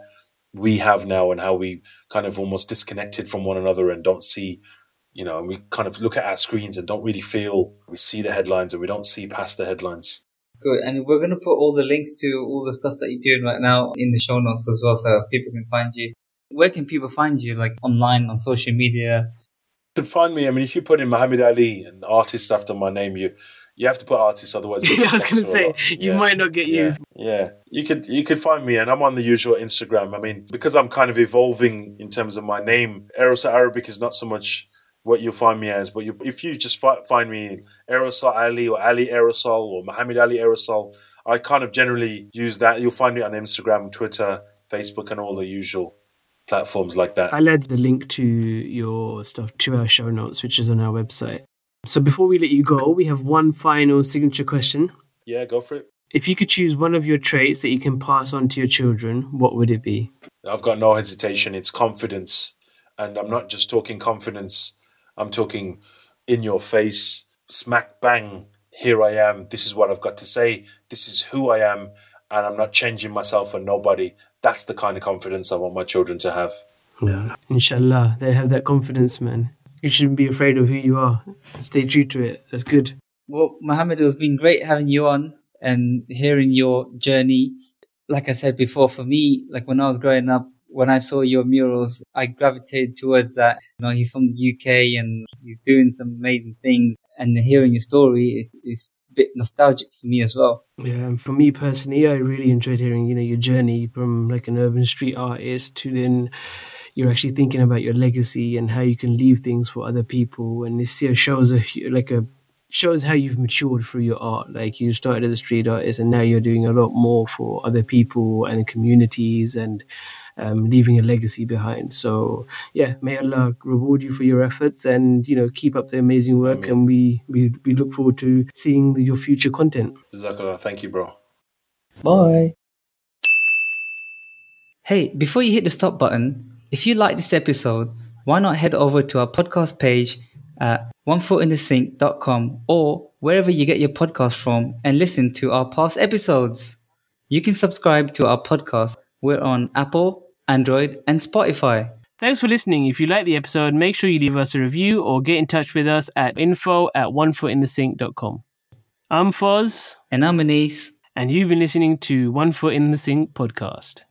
we have now and how we kind of almost disconnected from one another and don't see you know, and we kind of look at our screens and don't really feel we see the headlines and we don't see past the headlines. Good. And we're going to put all the links to all the stuff that you're doing right now in the show notes as well so people can find you. Where can people find you, like online, on social media? You can find me. I mean, if you put in Mohammed Ali, and artist after my name, you you have to put artists, otherwise. yeah, I was going to say you yeah. might not get yeah. you. Yeah, you could you could find me, and I'm on the usual Instagram. I mean, because I'm kind of evolving in terms of my name. Aerosol Arabic is not so much what you'll find me as, but you, if you just fi- find me Aerosol Ali or Ali Aerosol or Mohammed Ali Aerosol, I kind of generally use that. You'll find me on Instagram, Twitter, Facebook, and all the usual platforms like that. I'll add the link to your stuff to our show notes, which is on our website. So before we let you go, we have one final signature question. Yeah, go for it. If you could choose one of your traits that you can pass on to your children, what would it be? I've got no hesitation. It's confidence. And I'm not just talking confidence, I'm talking in your face, smack bang, here I am. This is what I've got to say. This is who I am. And I'm not changing myself for nobody. That's the kind of confidence I want my children to have. Yeah. Inshallah, they have that confidence, man. You shouldn't be afraid of who you are. Stay true to it. That's good. Well, Mohammed, it has been great having you on and hearing your journey. Like I said before, for me, like when I was growing up, when I saw your murals, I gravitated towards that. You know, he's from the UK and he's doing some amazing things. And hearing your story, it, it's a bit nostalgic for me as well. Yeah, and for me personally, I really enjoyed hearing you know your journey from like an urban street artist to then you're actually thinking about your legacy and how you can leave things for other people. And this here shows a like a shows how you've matured through your art. Like you started as a street artist, and now you're doing a lot more for other people and communities and. Um, leaving a legacy behind. So yeah, may Allah reward you for your efforts and you know keep up the amazing work. And we we, we look forward to seeing the, your future content. Jazakallah. Thank you, bro. Bye. Hey, before you hit the stop button, if you like this episode, why not head over to our podcast page at onefootinthesink.com or wherever you get your podcast from and listen to our past episodes. You can subscribe to our podcast. We're on Apple, Android, and Spotify. Thanks for listening. If you like the episode, make sure you leave us a review or get in touch with us at info at onefootinthesink.com. I'm Foz. And I'm Anis. And you've been listening to One Foot in the Sink podcast.